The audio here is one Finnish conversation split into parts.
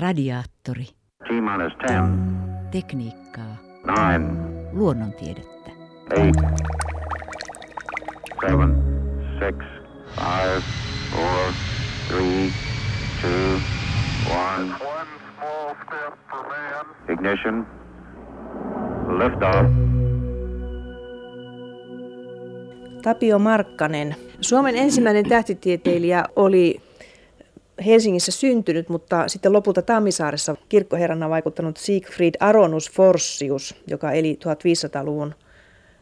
Radiaattori. T-minus 10, Tekniikkaa. 9, Luonnontiedettä. 8, 7, 6, 5, 4, 3, 2, 1. One small step for man. Ignition. Liftoff. Tapio Markkanen. Suomen ensimmäinen tähtitieteilijä oli Helsingissä syntynyt, mutta sitten lopulta Tammisaaressa kirkkoherrana vaikuttanut Siegfried Aronus Forsius, joka eli 1500-luvun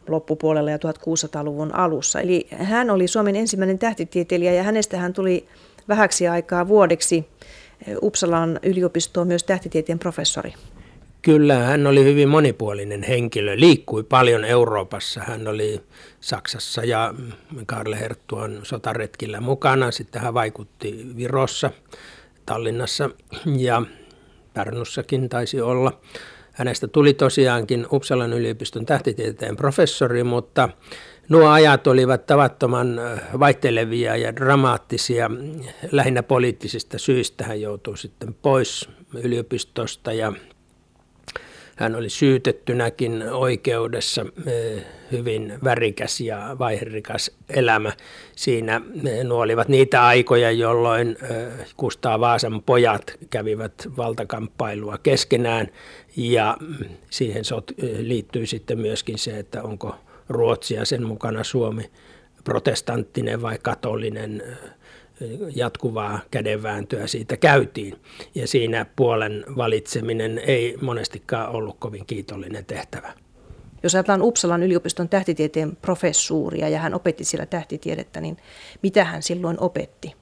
loppupuolella ja 1600-luvun alussa. Eli hän oli Suomen ensimmäinen tähtitieteilijä ja hänestä hän tuli vähäksi aikaa vuodeksi Uppsalan yliopistoon myös tähtitieteen professori. Kyllä, hän oli hyvin monipuolinen henkilö, liikkui paljon Euroopassa. Hän oli Saksassa ja Karle Herttuan sotaretkillä mukana. Sitten hän vaikutti Virossa, Tallinnassa ja Pärnussakin taisi olla. Hänestä tuli tosiaankin Uppsalan yliopiston tähtitieteen professori, mutta nuo ajat olivat tavattoman vaihtelevia ja dramaattisia. Lähinnä poliittisista syistä hän joutui sitten pois yliopistosta ja hän oli syytettynäkin oikeudessa hyvin värikäs ja vaiherikas elämä. Siinä nuo olivat niitä aikoja, jolloin Kustaa Vaasan pojat kävivät valtakamppailua keskenään ja siihen liittyy sitten myöskin se, että onko Ruotsi ja sen mukana Suomi protestanttinen vai katolinen jatkuvaa kädenvääntöä siitä käytiin. Ja siinä puolen valitseminen ei monestikaan ollut kovin kiitollinen tehtävä. Jos ajatellaan Uppsalan yliopiston tähtitieteen professuuria ja hän opetti siellä tähtitiedettä, niin mitä hän silloin opetti?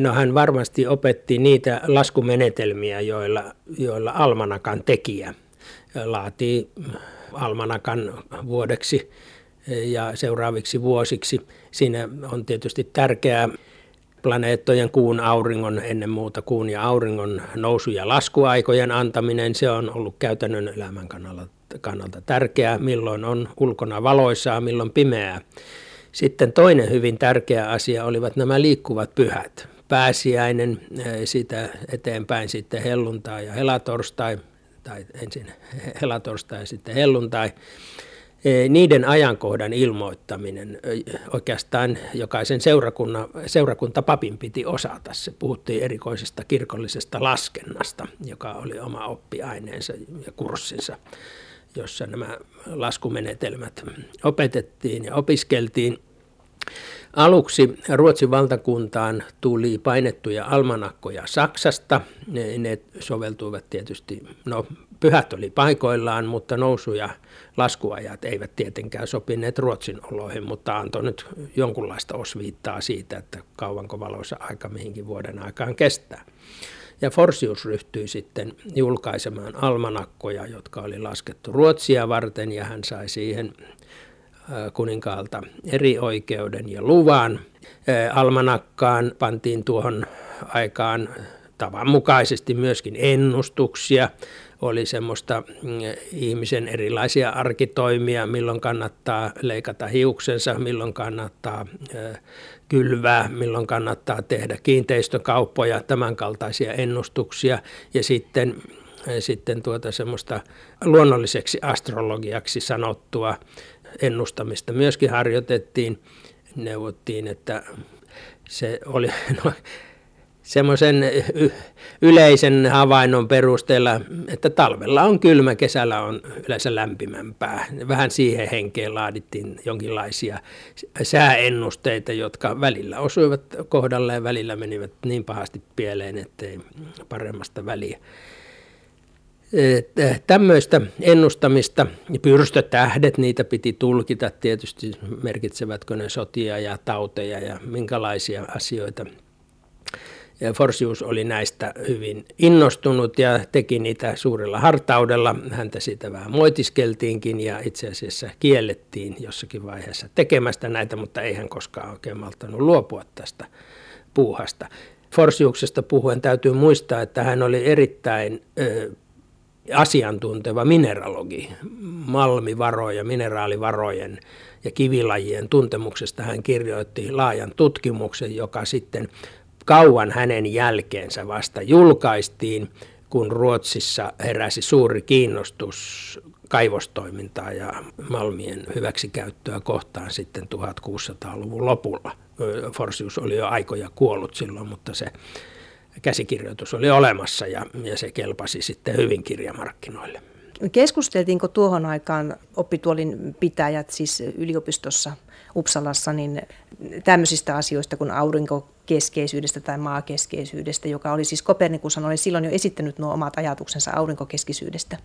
No hän varmasti opetti niitä laskumenetelmiä, joilla, joilla almanakan tekijä laatii almanakan vuodeksi ja seuraaviksi vuosiksi. Siinä on tietysti tärkeää planeettojen, kuun, auringon, ennen muuta kuun ja auringon nousu- ja laskuaikojen antaminen, se on ollut käytännön elämän kannalta, kannalta tärkeää, milloin on ulkona valoisaa, milloin pimeää. Sitten toinen hyvin tärkeä asia olivat nämä liikkuvat pyhät. Pääsiäinen, sitä eteenpäin sitten helluntai ja helatorstai, tai ensin helatorstai ja sitten helluntai niiden ajankohdan ilmoittaminen oikeastaan jokaisen seurakunnan, seurakuntapapin piti osata. Se puhuttiin erikoisesta kirkollisesta laskennasta, joka oli oma oppiaineensa ja kurssinsa, jossa nämä laskumenetelmät opetettiin ja opiskeltiin. Aluksi Ruotsin valtakuntaan tuli painettuja almanakkoja Saksasta. Ne, ne soveltuivat tietysti, no pyhät oli paikoillaan, mutta nousu- ja laskuajat eivät tietenkään sopineet Ruotsin oloihin, mutta antoi nyt jonkunlaista osviittaa siitä, että kauanko valoissa aika mihinkin vuoden aikaan kestää. Ja Forsius ryhtyi sitten julkaisemaan almanakkoja, jotka oli laskettu Ruotsia varten, ja hän sai siihen kuninkaalta eri oikeuden ja luvan. Almanakkaan pantiin tuohon aikaan tavanmukaisesti myöskin ennustuksia, oli semmoista mm, ihmisen erilaisia arkitoimia, milloin kannattaa leikata hiuksensa, milloin kannattaa kylvää, milloin kannattaa tehdä kiinteistökauppoja, tämänkaltaisia ennustuksia ja sitten sitten tuota semmoista luonnolliseksi astrologiaksi sanottua ennustamista myöskin harjoitettiin. Neuvottiin, että se oli no, semmoisen yleisen havainnon perusteella, että talvella on kylmä, kesällä on yleensä lämpimämpää. Vähän siihen henkeen laadittiin jonkinlaisia sääennusteita, jotka välillä osuivat kohdalle ja välillä menivät niin pahasti pieleen, ettei paremmasta väliä. Tämmöistä ennustamista, pyrstötähdet, niitä piti tulkita tietysti, merkitsevätkö ne sotia ja tauteja ja minkälaisia asioita – Forsius oli näistä hyvin innostunut ja teki niitä suurella hartaudella. Häntä siitä vähän moitiskeltiinkin ja itse asiassa kiellettiin jossakin vaiheessa tekemästä näitä, mutta ei hän koskaan oikein malttanut luopua tästä puuhasta. Forsiuksesta puhuen täytyy muistaa, että hän oli erittäin asiantunteva mineralogi, malmivaroja, mineraalivarojen ja kivilajien tuntemuksesta hän kirjoitti laajan tutkimuksen, joka sitten kauan hänen jälkeensä vasta julkaistiin kun Ruotsissa heräsi suuri kiinnostus kaivostoimintaa ja malmien hyväksikäyttöä kohtaan sitten 1600-luvun lopulla. Forsius oli jo aikoja kuollut silloin, mutta se käsikirjoitus oli olemassa ja, ja se kelpasi sitten hyvin kirjamarkkinoille. Keskusteltiinko tuohon aikaan oppituolin pitäjät siis yliopistossa Uppsalassa niin tämmöisistä asioista kuin aurinkokeskeisyydestä tai maakeskeisyydestä, joka oli siis Kopernikus oli silloin jo esittänyt nuo omat ajatuksensa aurinkokeskisyydestä?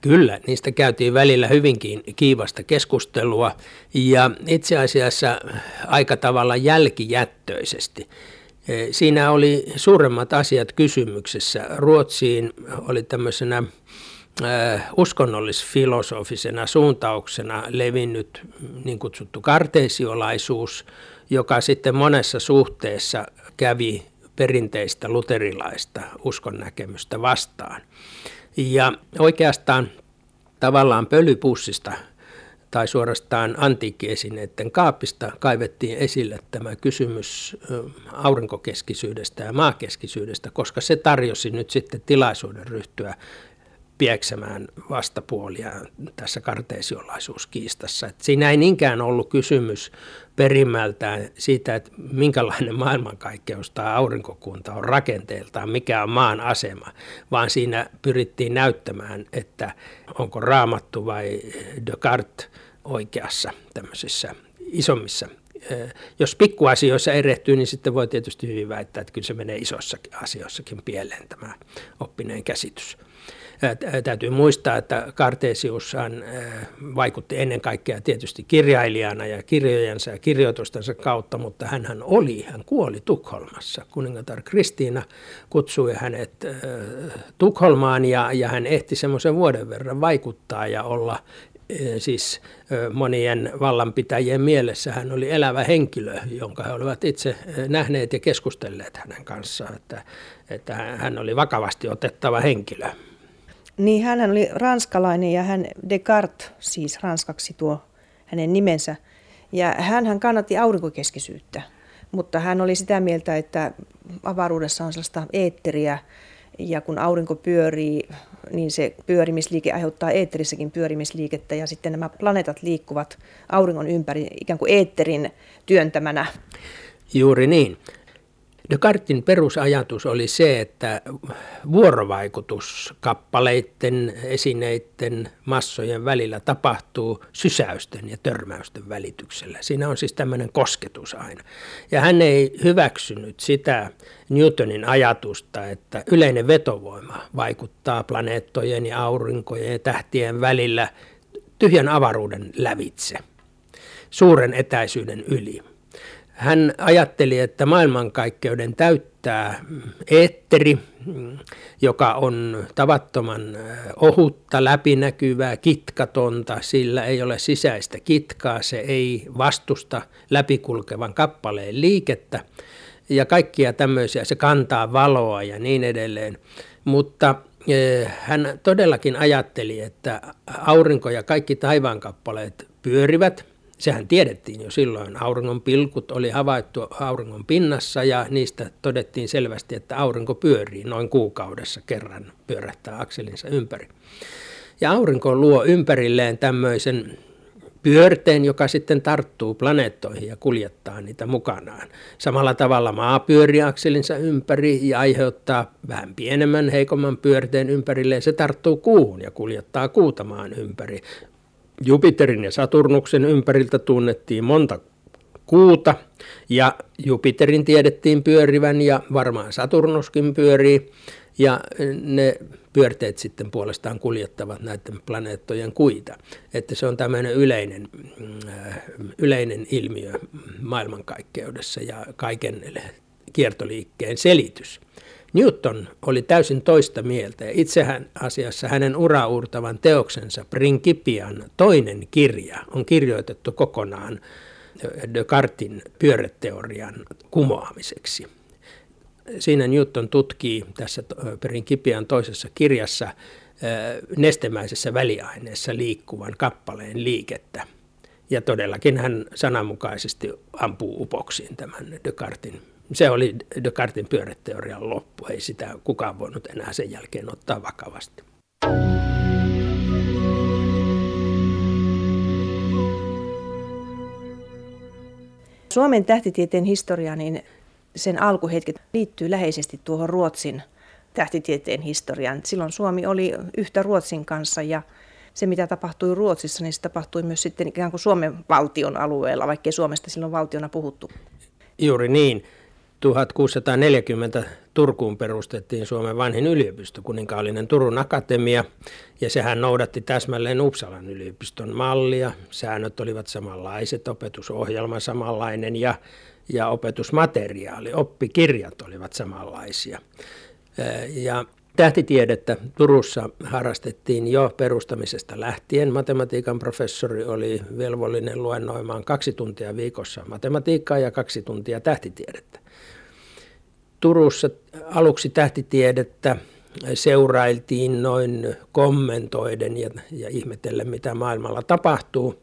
Kyllä, niistä käytiin välillä hyvinkin kiivasta keskustelua ja itse asiassa aika tavalla jälkijättöisesti. Siinä oli suuremmat asiat kysymyksessä. Ruotsiin oli tämmöisenä uskonnollis-filosofisena suuntauksena levinnyt niin kutsuttu karteesiolaisuus, joka sitten monessa suhteessa kävi perinteistä luterilaista uskonnäkemystä vastaan. Ja oikeastaan tavallaan pölypussista tai suorastaan antiikkiesineiden kaapista kaivettiin esille tämä kysymys aurinkokeskisyydestä ja maakeskisyydestä, koska se tarjosi nyt sitten tilaisuuden ryhtyä pieksämään vastapuolia tässä karteesiolaisuuskiistassa. Et siinä ei niinkään ollut kysymys perimmältään siitä, että minkälainen maailmankaikkeus tai aurinkokunta on rakenteeltaan, mikä on maan asema, vaan siinä pyrittiin näyttämään, että onko raamattu vai Descartes oikeassa tämmöisissä isommissa jos pikkuasioissa erehtyy, niin sitten voi tietysti hyvin väittää, että kyllä se menee isoissa asioissakin pieleen tämä oppineen käsitys. Täytyy muistaa, että Kartesiushan vaikutti ennen kaikkea tietysti kirjailijana ja kirjojensa ja kirjoitustensa kautta, mutta hän oli, hän kuoli Tukholmassa. Kuningatar Kristiina kutsui hänet Tukholmaan ja, ja hän ehti semmoisen vuoden verran vaikuttaa ja olla siis monien vallanpitäjien mielessä hän oli elävä henkilö, jonka he olivat itse nähneet ja keskustelleet hänen kanssaan, että, että hän oli vakavasti otettava henkilö. Niin hän oli ranskalainen ja hän Descartes, siis ranskaksi tuo hänen nimensä. Ja hän kannatti aurinkokeskisyyttä, mutta hän oli sitä mieltä, että avaruudessa on sellaista eetteriä, ja kun aurinko pyörii, niin se pyörimisliike aiheuttaa eetterissäkin pyörimisliikettä, ja sitten nämä planeetat liikkuvat auringon ympäri ikään kuin eetterin työntämänä. Juuri niin. Descartin perusajatus oli se, että vuorovaikutus kappaleiden, esineiden, massojen välillä tapahtuu sysäysten ja törmäysten välityksellä. Siinä on siis tämmöinen kosketus aina. Ja hän ei hyväksynyt sitä Newtonin ajatusta, että yleinen vetovoima vaikuttaa planeettojen ja aurinkojen ja tähtien välillä tyhjän avaruuden lävitse, suuren etäisyyden yli. Hän ajatteli, että maailmankaikkeuden täyttää eetteri, joka on tavattoman ohutta, läpinäkyvää, kitkatonta, sillä ei ole sisäistä kitkaa, se ei vastusta läpikulkevan kappaleen liikettä. Ja kaikkia tämmöisiä, se kantaa valoa ja niin edelleen. Mutta hän todellakin ajatteli, että aurinko ja kaikki taivaankappaleet pyörivät – Sehän tiedettiin jo silloin. Auringon pilkut oli havaittu auringon pinnassa ja niistä todettiin selvästi, että aurinko pyörii noin kuukaudessa kerran pyörähtää akselinsa ympäri. Ja aurinko luo ympärilleen tämmöisen pyörteen, joka sitten tarttuu planeettoihin ja kuljettaa niitä mukanaan. Samalla tavalla maa pyörii akselinsa ympäri ja aiheuttaa vähän pienemmän, heikomman pyörteen ympärilleen. Se tarttuu kuuhun ja kuljettaa kuuta maan ympäri. Jupiterin ja Saturnuksen ympäriltä tunnettiin monta kuuta ja Jupiterin tiedettiin pyörivän ja varmaan Saturnuskin pyörii ja ne pyörteet sitten puolestaan kuljettavat näiden planeettojen kuita. Että se on tämmöinen yleinen, äh, yleinen ilmiö maailmankaikkeudessa ja kaiken kiertoliikkeen selitys. Newton oli täysin toista mieltä ja itsehän asiassa hänen uraurtavan teoksensa Principian toinen kirja on kirjoitettu kokonaan Descartin pyöreteorian kumoamiseksi. Siinä Newton tutkii tässä Principian toisessa kirjassa nestemäisessä väliaineessa liikkuvan kappaleen liikettä. Ja todellakin hän sananmukaisesti ampuu upoksiin tämän Descartin Se oli Descartesin pyöreteorian loppu. Ei sitä kukaan voinut enää sen jälkeen ottaa vakavasti. Suomen tähtitieteen historia, niin sen alkuhetki liittyy läheisesti tuohon Ruotsin tähtitieteen historiaan. Silloin Suomi oli yhtä Ruotsin kanssa ja se, mitä tapahtui Ruotsissa, niin se tapahtui myös sitten ikään kuin Suomen valtion alueella, vaikkei Suomesta silloin valtiona puhuttu. Juuri niin. 1640 Turkuun perustettiin Suomen vanhin yliopisto, kuninkaallinen Turun akatemia, ja sehän noudatti täsmälleen Uppsalan yliopiston mallia. Säännöt olivat samanlaiset, opetusohjelma samanlainen ja, ja opetusmateriaali, oppikirjat olivat samanlaisia. Ja Tähtitiedettä Turussa harrastettiin jo perustamisesta lähtien. Matematiikan professori oli velvollinen luennoimaan kaksi tuntia viikossa matematiikkaa ja kaksi tuntia tähtitiedettä. Turussa aluksi tähtitiedettä seurailtiin noin kommentoiden ja, ja ihmetellen, mitä maailmalla tapahtuu.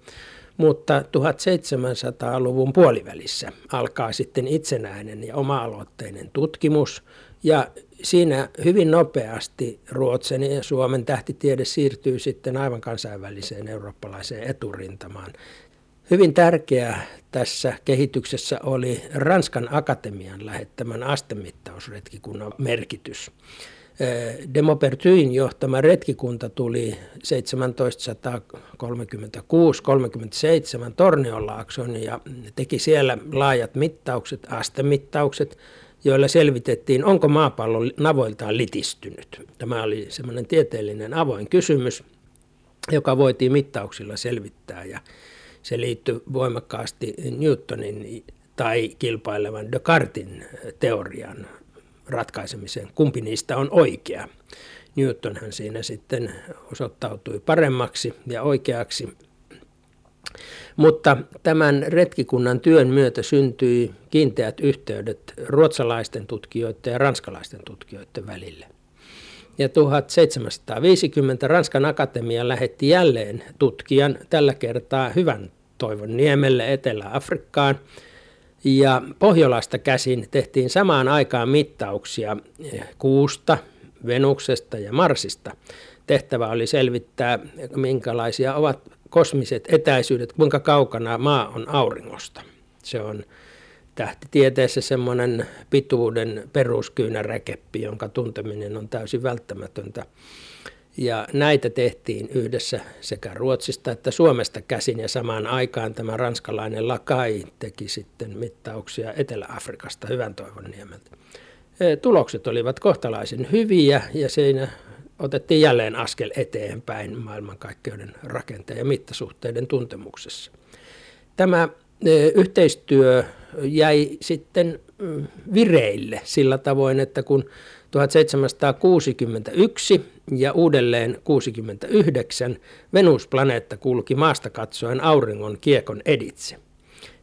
Mutta 1700-luvun puolivälissä alkaa sitten itsenäinen ja oma-aloitteinen tutkimus, ja siinä hyvin nopeasti Ruotsin ja Suomen tähtitiede siirtyy sitten aivan kansainväliseen eurooppalaiseen eturintamaan. Hyvin tärkeä tässä kehityksessä oli Ranskan akatemian lähettämän astemittausretkikunnan merkitys. Demopertyin johtama retkikunta tuli 1736-37 Tornionlaakson ja teki siellä laajat mittaukset, astemittaukset, joilla selvitettiin, onko maapallo navoiltaan litistynyt. Tämä oli semmoinen tieteellinen avoin kysymys, joka voitiin mittauksilla selvittää ja se liittyy voimakkaasti Newtonin tai kilpailevan Descartin teorian ratkaisemiseen, kumpi niistä on oikea. Newtonhan siinä sitten osoittautui paremmaksi ja oikeaksi mutta tämän retkikunnan työn myötä syntyi kiinteät yhteydet ruotsalaisten tutkijoiden ja ranskalaisten tutkijoiden välille. Ja 1750 Ranskan akatemia lähetti jälleen tutkijan, tällä kertaa hyvän toivon niemelle Etelä-Afrikkaan. Ja Pohjolasta käsin tehtiin samaan aikaan mittauksia kuusta, Venuksesta ja Marsista. Tehtävä oli selvittää, minkälaisia ovat kosmiset etäisyydet, kuinka kaukana maa on auringosta. Se on tähtitieteessä semmoinen pituuden peruskyynäräkeppi, jonka tunteminen on täysin välttämätöntä. Ja näitä tehtiin yhdessä sekä Ruotsista että Suomesta käsin ja samaan aikaan tämä ranskalainen Lakai teki sitten mittauksia Etelä-Afrikasta hyvän toivon niemeltä. Tulokset olivat kohtalaisen hyviä ja siinä otettiin jälleen askel eteenpäin maailmankaikkeuden rakenteen ja mittasuhteiden tuntemuksessa. Tämä yhteistyö jäi sitten mm, vireille sillä tavoin, että kun 1761 ja uudelleen 69 Venusplaneetta kulki maasta katsoen auringon kiekon editse,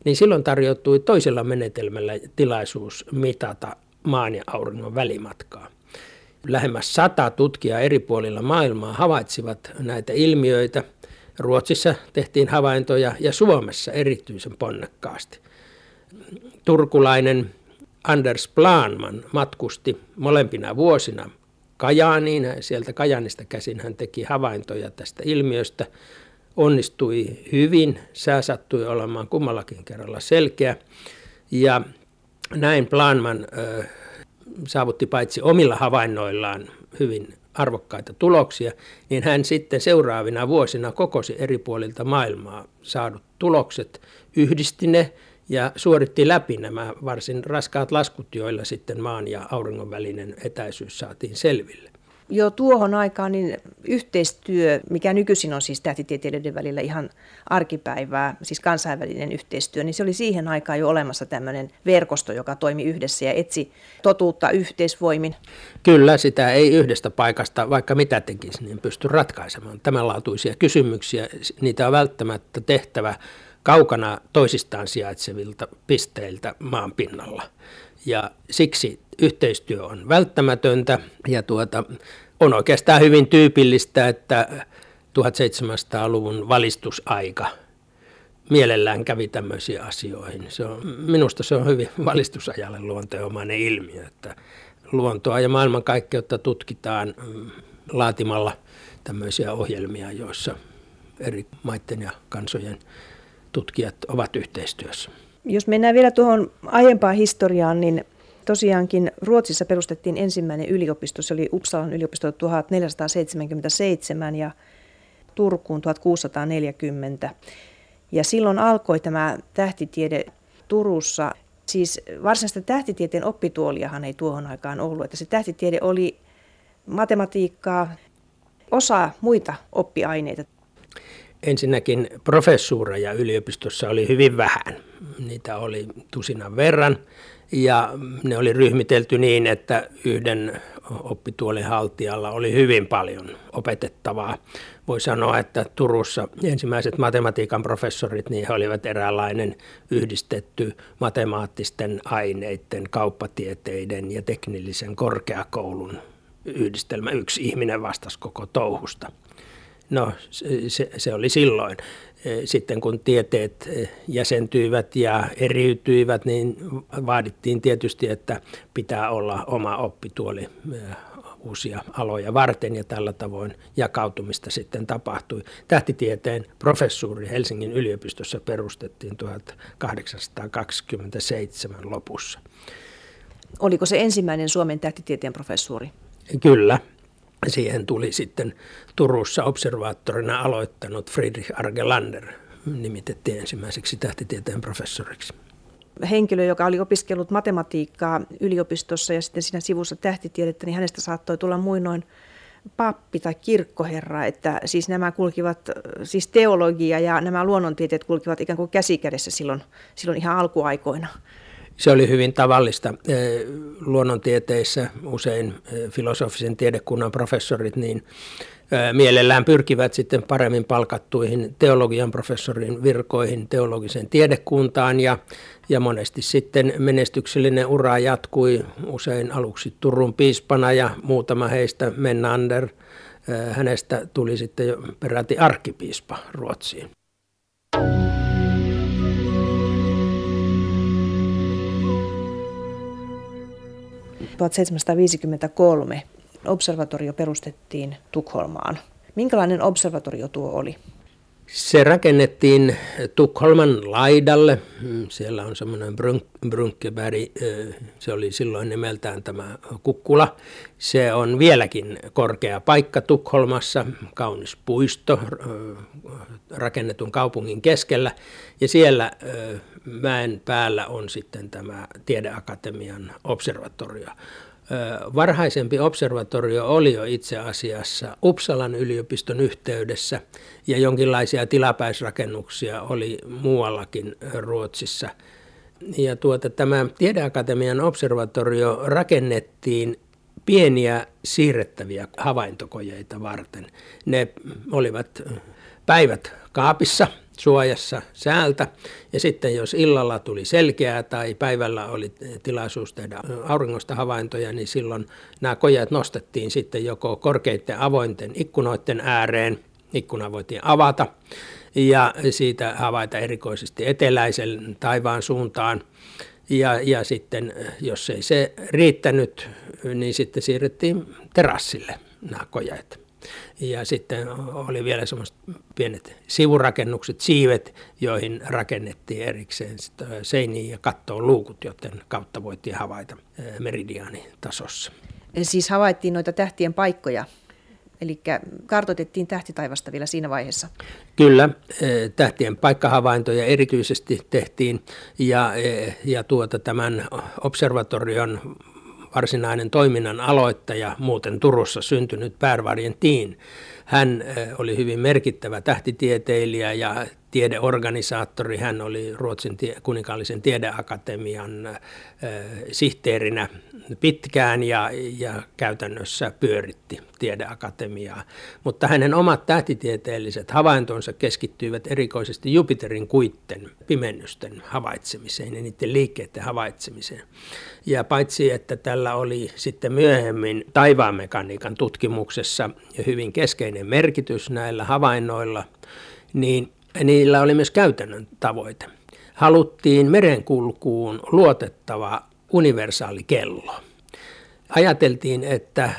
niin silloin tarjoutui toisella menetelmällä tilaisuus mitata maan ja auringon välimatkaa lähemmäs sata tutkijaa eri puolilla maailmaa havaitsivat näitä ilmiöitä. Ruotsissa tehtiin havaintoja ja Suomessa erityisen ponnekkaasti. Turkulainen Anders Planman matkusti molempina vuosina Kajaaniin. Sieltä Kajaanista käsin hän teki havaintoja tästä ilmiöstä. Onnistui hyvin, sää sattui olemaan kummallakin kerralla selkeä. Ja näin Planman saavutti paitsi omilla havainnoillaan hyvin arvokkaita tuloksia, niin hän sitten seuraavina vuosina kokosi eri puolilta maailmaa saadut tulokset, yhdisti ne ja suoritti läpi nämä varsin raskaat laskut, joilla sitten maan ja auringon välinen etäisyys saatiin selville jo tuohon aikaan niin yhteistyö, mikä nykyisin on siis tähtitieteilijöiden välillä ihan arkipäivää, siis kansainvälinen yhteistyö, niin se oli siihen aikaan jo olemassa tämmöinen verkosto, joka toimi yhdessä ja etsi totuutta yhteisvoimin. Kyllä, sitä ei yhdestä paikasta, vaikka mitä tekisi, niin pysty ratkaisemaan tämänlaatuisia kysymyksiä. Niitä on välttämättä tehtävä kaukana toisistaan sijaitsevilta pisteiltä maan pinnalla. Ja siksi yhteistyö on välttämätöntä ja tuota, on oikeastaan hyvin tyypillistä, että 1700-luvun valistusaika mielellään kävi tämmöisiin asioihin. Se on, minusta se on hyvin valistusajalle luonteenomainen ilmiö, että luontoa ja maailmankaikkeutta tutkitaan mm, laatimalla tämmöisiä ohjelmia, joissa eri maiden ja kansojen tutkijat ovat yhteistyössä. Jos mennään vielä tuohon aiempaan historiaan, niin tosiaankin Ruotsissa perustettiin ensimmäinen yliopisto. Se oli Uppsalan yliopisto 1477 ja Turkuun 1640. Ja silloin alkoi tämä tähtitiede Turussa. Siis varsinaista tähtitieteen oppituoliahan ei tuohon aikaan ollut. Että se tähtitiede oli matematiikkaa, osa muita oppiaineita. Ensinnäkin professuureja yliopistossa oli hyvin vähän. Niitä oli tusinan verran ja ne oli ryhmitelty niin, että yhden oppituolin haltijalla oli hyvin paljon opetettavaa. Voi sanoa, että Turussa ensimmäiset matematiikan professorit niin he olivat eräänlainen yhdistetty matemaattisten aineiden, kauppatieteiden ja teknillisen korkeakoulun yhdistelmä. Yksi ihminen vastasi koko touhusta. No se, se oli silloin. E, sitten kun tieteet jäsentyivät ja eriytyivät, niin vaadittiin tietysti, että pitää olla oma oppituoli e, uusia aloja varten ja tällä tavoin jakautumista sitten tapahtui. Tähtitieteen professuuri Helsingin yliopistossa perustettiin 1827 lopussa. Oliko se ensimmäinen Suomen tähtitieteen professuuri? Kyllä. Siihen tuli sitten Turussa observaattorina aloittanut Friedrich Argelander, nimitettiin ensimmäiseksi tähtitieteen professoriksi. Henkilö, joka oli opiskellut matematiikkaa yliopistossa ja sitten siinä sivussa tähtitiedettä, niin hänestä saattoi tulla muinoin pappi tai kirkkoherra, että siis nämä kulkivat, siis teologia ja nämä luonnontieteet kulkivat ikään kuin käsikädessä silloin, silloin ihan alkuaikoina. Se oli hyvin tavallista eh, luonnontieteissä, usein eh, filosofisen tiedekunnan professorit, niin eh, mielellään pyrkivät sitten paremmin palkattuihin teologian professorin virkoihin teologiseen tiedekuntaan ja, ja monesti sitten menestyksellinen ura jatkui usein aluksi Turun piispana ja muutama heistä Mennander, hänestä tuli sitten jo peräti arkkipiispa Ruotsiin. 1753 observatorio perustettiin Tukholmaan. Minkälainen observatorio tuo oli? Se rakennettiin Tukholman laidalle. Siellä on semmoinen Brunkeberg, se oli silloin nimeltään tämä kukkula. Se on vieläkin korkea paikka Tukholmassa, kaunis puisto rakennetun kaupungin keskellä. Ja siellä mäen päällä on sitten tämä Tiedeakatemian observatorio. Varhaisempi observatorio oli jo itse asiassa Uppsalan yliopiston yhteydessä ja jonkinlaisia tilapäisrakennuksia oli muuallakin Ruotsissa. Ja tuota, tämä Tiedeakatemian observatorio rakennettiin pieniä siirrettäviä havaintokojeita varten. Ne olivat päivät kaapissa – suojassa säältä. Ja sitten jos illalla tuli selkeää tai päivällä oli tilaisuus tehdä auringosta havaintoja, niin silloin nämä kojat nostettiin sitten joko korkeiden avointen ikkunoiden ääreen, ikkuna voitiin avata ja siitä havaita erikoisesti eteläisen taivaan suuntaan. Ja, ja sitten jos ei se riittänyt, niin sitten siirrettiin terassille nämä kojat. Ja sitten oli vielä semmoiset pienet sivurakennukset, siivet, joihin rakennettiin erikseen seiniin ja kattoon luukut, joten kautta voitiin havaita meridiaanitasossa. Siis havaittiin noita tähtien paikkoja, eli kartoitettiin tähtitaivasta vielä siinä vaiheessa? Kyllä, tähtien paikkahavaintoja erityisesti tehtiin ja, ja tuota, tämän observatorion varsinainen toiminnan aloittaja, muuten Turussa syntynyt Pärvarjentiin. Hän oli hyvin merkittävä tähtitieteilijä ja tiedeorganisaattori. Hän oli Ruotsin tie, kuninkaallisen tiedeakatemian sihteerinä pitkään ja, ja käytännössä pyöritti tiedeakatemiaa. Mutta hänen omat tähtitieteelliset havaintonsa keskittyivät erikoisesti Jupiterin kuitten pimennysten havaitsemiseen ja niiden liikkeiden havaitsemiseen. Ja paitsi, että tällä oli sitten myöhemmin taivaanmekaniikan tutkimuksessa hyvin keskeinen merkitys näillä havainnoilla, niin niillä oli myös käytännön tavoite. Haluttiin merenkulkuun luotettava universaali kello. Ajateltiin, että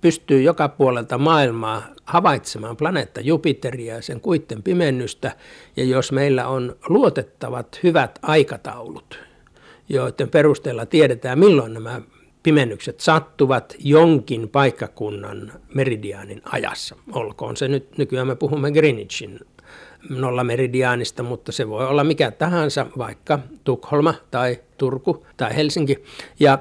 pystyy joka puolelta maailmaa havaitsemaan planeetta Jupiteria ja sen kuitten pimennystä. Ja jos meillä on luotettavat hyvät aikataulut, joiden perusteella tiedetään milloin nämä pimennykset sattuvat jonkin paikkakunnan meridiaanin ajassa. Olkoon se nyt, nykyään me puhumme Greenwichin nollameridiaanista, mutta se voi olla mikä tahansa, vaikka Tukholma tai Turku tai Helsinki. Ja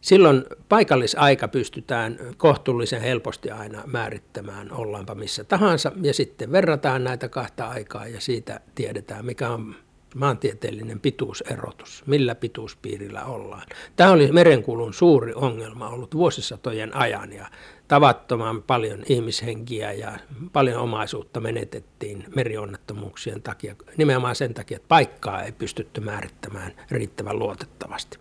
silloin paikallisaika pystytään kohtuullisen helposti aina määrittämään, ollaanpa missä tahansa, ja sitten verrataan näitä kahta aikaa ja siitä tiedetään, mikä on maantieteellinen pituuserotus, millä pituuspiirillä ollaan. Tämä oli merenkulun suuri ongelma ollut vuosisatojen ajan ja tavattoman paljon ihmishenkiä ja paljon omaisuutta menetettiin merionnettomuuksien takia, nimenomaan sen takia, että paikkaa ei pystytty määrittämään riittävän luotettavasti.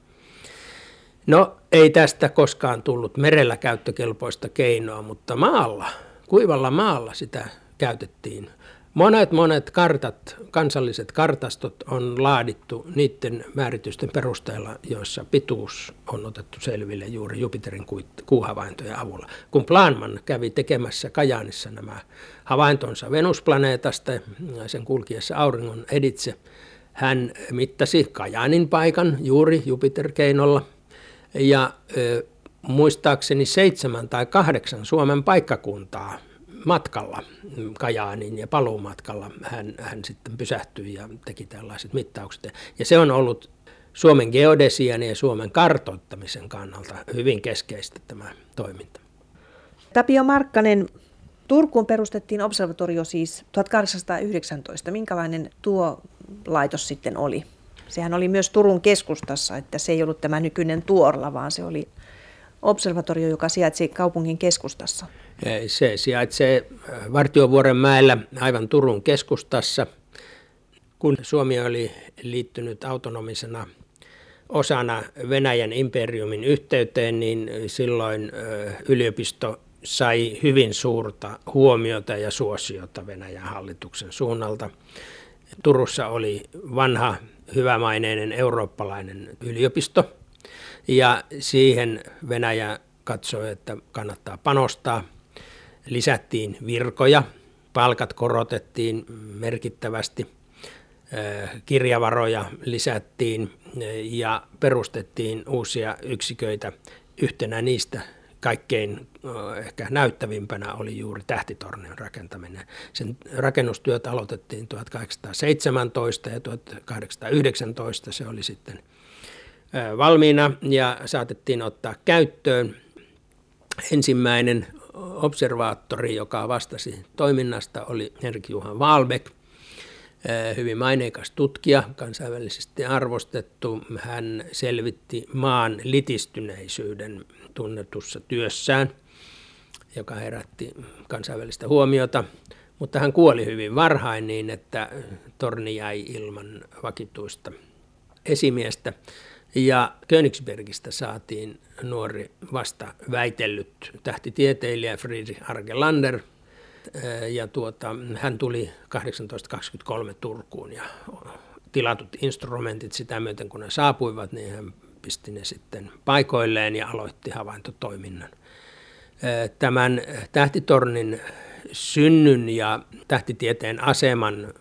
No ei tästä koskaan tullut merellä käyttökelpoista keinoa, mutta maalla, kuivalla maalla sitä käytettiin Monet monet kartat, kansalliset kartastot on laadittu niiden määritysten perusteella, joissa pituus on otettu selville juuri Jupiterin kuuhavaintojen avulla. Kun Planman kävi tekemässä Kajaanissa nämä havaintonsa Venusplaneetasta sen kulkiessa auringon editse, hän mittasi Kajaanin paikan juuri Jupiter-keinolla ja ö, muistaakseni seitsemän tai kahdeksan Suomen paikkakuntaa matkalla Kajaanin ja paluumatkalla hän, hän sitten pysähtyi ja teki tällaiset mittaukset. Ja se on ollut Suomen geodesian ja Suomen kartoittamisen kannalta hyvin keskeistä tämä toiminta. Tapio Markkanen, Turkuun perustettiin observatorio siis 1819. Minkälainen tuo laitos sitten oli? Sehän oli myös Turun keskustassa, että se ei ollut tämä nykyinen Tuorla, vaan se oli observatorio, joka sijaitsi kaupungin keskustassa. Se sijaitsee äh, Vartiovuoren mäellä aivan Turun keskustassa. Kun Suomi oli liittynyt autonomisena osana Venäjän imperiumin yhteyteen, niin silloin äh, yliopisto sai hyvin suurta huomiota ja suosiota Venäjän hallituksen suunnalta. Turussa oli vanha hyvämaineinen eurooppalainen yliopisto ja siihen Venäjä katsoi, että kannattaa panostaa – lisättiin virkoja, palkat korotettiin merkittävästi, kirjavaroja lisättiin ja perustettiin uusia yksiköitä. Yhtenä niistä kaikkein ehkä näyttävimpänä oli juuri tähtitornin rakentaminen. Sen rakennustyöt aloitettiin 1817 ja 1819 se oli sitten valmiina ja saatettiin ottaa käyttöön. Ensimmäinen observaattori, joka vastasi toiminnasta, oli Henrik Juhan Waalbeck, eh, hyvin maineikas tutkija, kansainvälisesti arvostettu. Hän selvitti maan litistyneisyyden tunnetussa työssään, joka herätti kansainvälistä huomiota, mutta hän kuoli hyvin varhain niin, että torni jäi ilman vakituista esimiestä. Ja Königsbergistä saatiin nuori vasta väitellyt tähtitieteilijä Friedrich Argelander. Ja tuota, hän tuli 1823 Turkuun ja tilatut instrumentit sitä myöten kun ne saapuivat, niin hän pisti ne sitten paikoilleen ja aloitti havaintotoiminnan. Tämän tähtitornin synnyn ja tähtitieteen aseman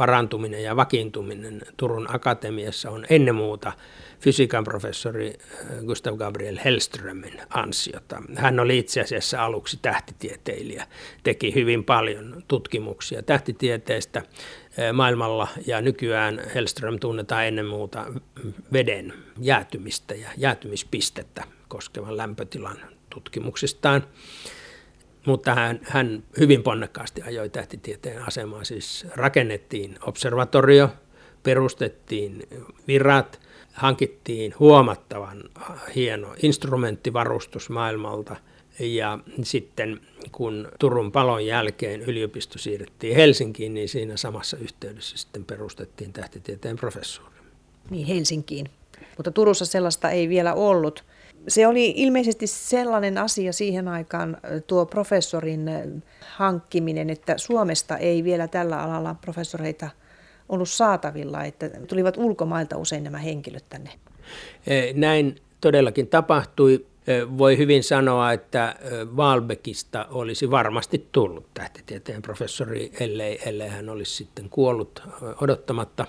parantuminen ja vakiintuminen Turun Akatemiassa on ennen muuta fysiikan professori äh, Gustav Gabriel Hellströmin ansiota. Hän oli itse asiassa aluksi tähtitieteilijä, teki hyvin paljon tutkimuksia tähtitieteestä äh, maailmalla ja nykyään Hellström tunnetaan ennen muuta veden jäätymistä ja jäätymispistettä koskevan lämpötilan tutkimuksistaan mutta hän, hän hyvin ponnekkaasti ajoi tähtitieteen asemaa. Siis rakennettiin observatorio, perustettiin virat, hankittiin huomattavan hieno instrumenttivarustus maailmalta ja sitten kun Turun palon jälkeen yliopisto siirrettiin Helsinkiin, niin siinä samassa yhteydessä sitten perustettiin tähtitieteen professuuri. Niin Helsinkiin, mutta Turussa sellaista ei vielä ollut. Se oli ilmeisesti sellainen asia siihen aikaan tuo professorin hankkiminen, että Suomesta ei vielä tällä alalla professoreita ollut saatavilla, että tulivat ulkomailta usein nämä henkilöt tänne. Näin todellakin tapahtui. Voi hyvin sanoa, että Waalbekista olisi varmasti tullut tähtitieteen professori, ellei, ellei hän olisi sitten kuollut odottamatta.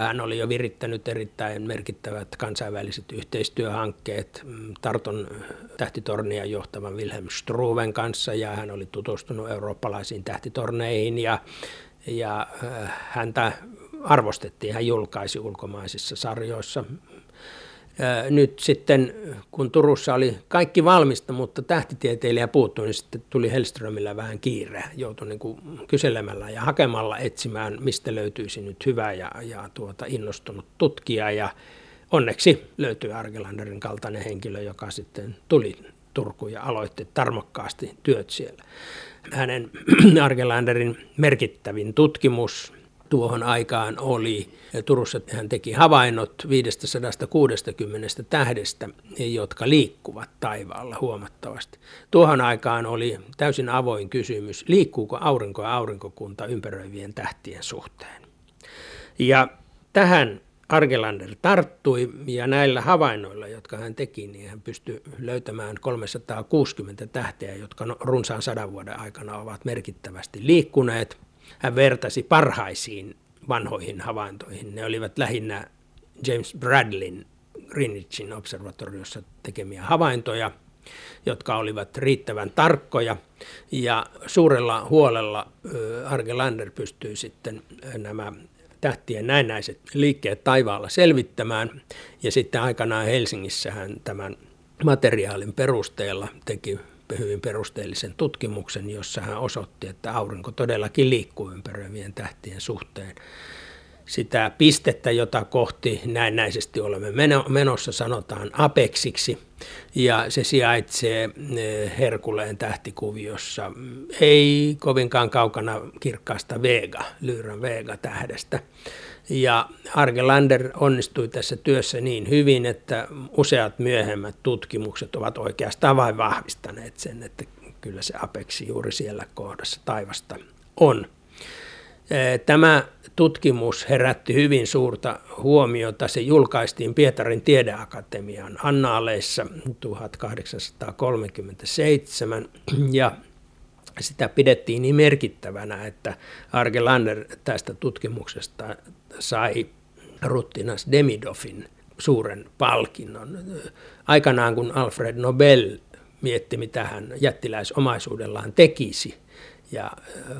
Hän oli jo virittänyt erittäin merkittävät kansainväliset yhteistyöhankkeet mm, Tarton tähtitornia johtavan Wilhelm Struven kanssa ja hän oli tutustunut eurooppalaisiin tähtitorneihin ja, ja häntä arvostettiin. Hän julkaisi ulkomaisissa sarjoissa nyt sitten, kun Turussa oli kaikki valmista, mutta tähtitieteilijä puuttui, niin sitten tuli Hellströmillä vähän kiire. Joutui niin kuin kyselemällä ja hakemalla etsimään, mistä löytyisi nyt hyvä ja, ja tuota, innostunut tutkija. Ja onneksi löytyi Argelanderin kaltainen henkilö, joka sitten tuli Turkuun ja aloitti tarmokkaasti työt siellä. Hänen Argelanderin merkittävin tutkimus tuohon aikaan oli. Turussa hän teki havainnot 560 tähdestä, jotka liikkuvat taivaalla huomattavasti. Tuohon aikaan oli täysin avoin kysymys, liikkuuko aurinko ja aurinkokunta ympäröivien tähtien suhteen. Ja tähän Argelander tarttui ja näillä havainnoilla, jotka hän teki, niin hän pystyi löytämään 360 tähteä, jotka runsaan sadan vuoden aikana ovat merkittävästi liikkuneet – hän vertasi parhaisiin vanhoihin havaintoihin. Ne olivat lähinnä James Bradlin Greenwichin observatoriossa tekemiä havaintoja, jotka olivat riittävän tarkkoja. Ja suurella huolella Argelander pystyi sitten nämä tähtien näennäiset liikkeet taivaalla selvittämään. Ja sitten aikanaan Helsingissä hän tämän materiaalin perusteella teki hyvin perusteellisen tutkimuksen, jossa hän osoitti, että aurinko todellakin liikkuu ympäröivien tähtien suhteen. Sitä pistettä, jota kohti näennäisesti olemme menossa, sanotaan apeksiksi, ja se sijaitsee eh, Herkuleen tähtikuviossa, ei kovinkaan kaukana kirkkaasta Vega, Lyran Vega-tähdestä. Ja Argelander onnistui tässä työssä niin hyvin, että useat myöhemmät tutkimukset ovat oikeastaan vain vahvistaneet sen, että kyllä se apeksi juuri siellä kohdassa taivasta on. Tämä tutkimus herätti hyvin suurta huomiota. Se julkaistiin Pietarin tiedeakatemian annaaleissa 1837 ja sitä pidettiin niin merkittävänä, että Argelander tästä tutkimuksesta sai ruttinas Demidofin suuren palkinnon. Aikanaan kun Alfred Nobel mietti, mitä hän jättiläisomaisuudellaan tekisi, ja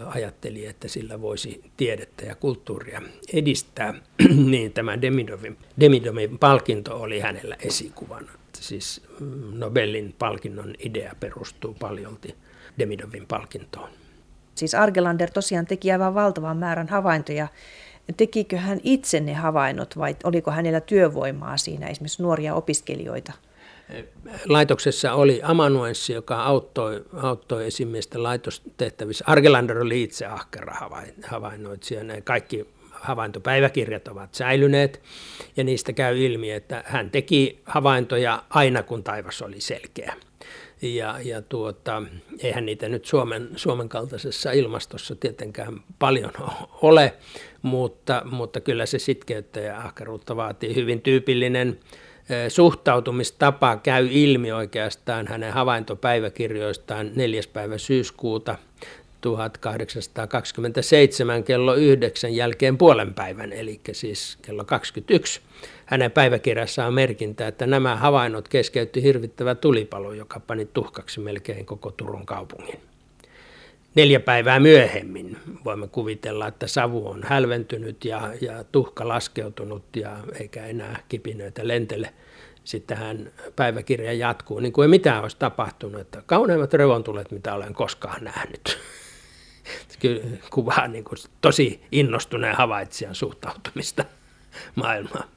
ajatteli, että sillä voisi tiedettä ja kulttuuria edistää, niin tämä Demidovin, Demidovin palkinto oli hänellä esikuvana. Siis mm, Nobelin palkinnon idea perustuu paljolti Demidovin palkintoon. Siis Argelander tosiaan teki aivan valtavan määrän havaintoja tekikö hän itse ne havainnot vai oliko hänellä työvoimaa siinä, esimerkiksi nuoria opiskelijoita? Laitoksessa oli amanuenssi, joka auttoi, auttoi esimiesten laitostehtävissä. Argelander oli itse ahkera havainnoitsija. Ne kaikki havaintopäiväkirjat ovat säilyneet ja niistä käy ilmi, että hän teki havaintoja aina kun taivas oli selkeä. Ja, ja tuota, eihän niitä nyt Suomen, Suomen kaltaisessa ilmastossa tietenkään paljon ole, mutta, mutta kyllä se sitkeyttä ja ahkeruutta vaatii. Hyvin tyypillinen suhtautumistapa käy ilmi oikeastaan hänen havaintopäiväkirjoistaan 4. päivä syyskuuta 1827 kello 9 jälkeen puolen päivän, eli siis kello 21. Hänen päiväkirjassaan on merkintä, että nämä havainnot keskeytti hirvittävä tulipalo, joka pani tuhkaksi melkein koko Turun kaupungin. Neljä päivää myöhemmin voimme kuvitella, että savu on hälventynyt ja, ja tuhka laskeutunut ja eikä enää kipinöitä lentele. Sitten hän päiväkirja jatkuu, niin kuin ei mitään olisi tapahtunut, että kauneimmat revontulet, mitä olen koskaan nähnyt. Kyllä kuvaa niin kuin tosi innostuneen havaitsijan suhtautumista maailmaan.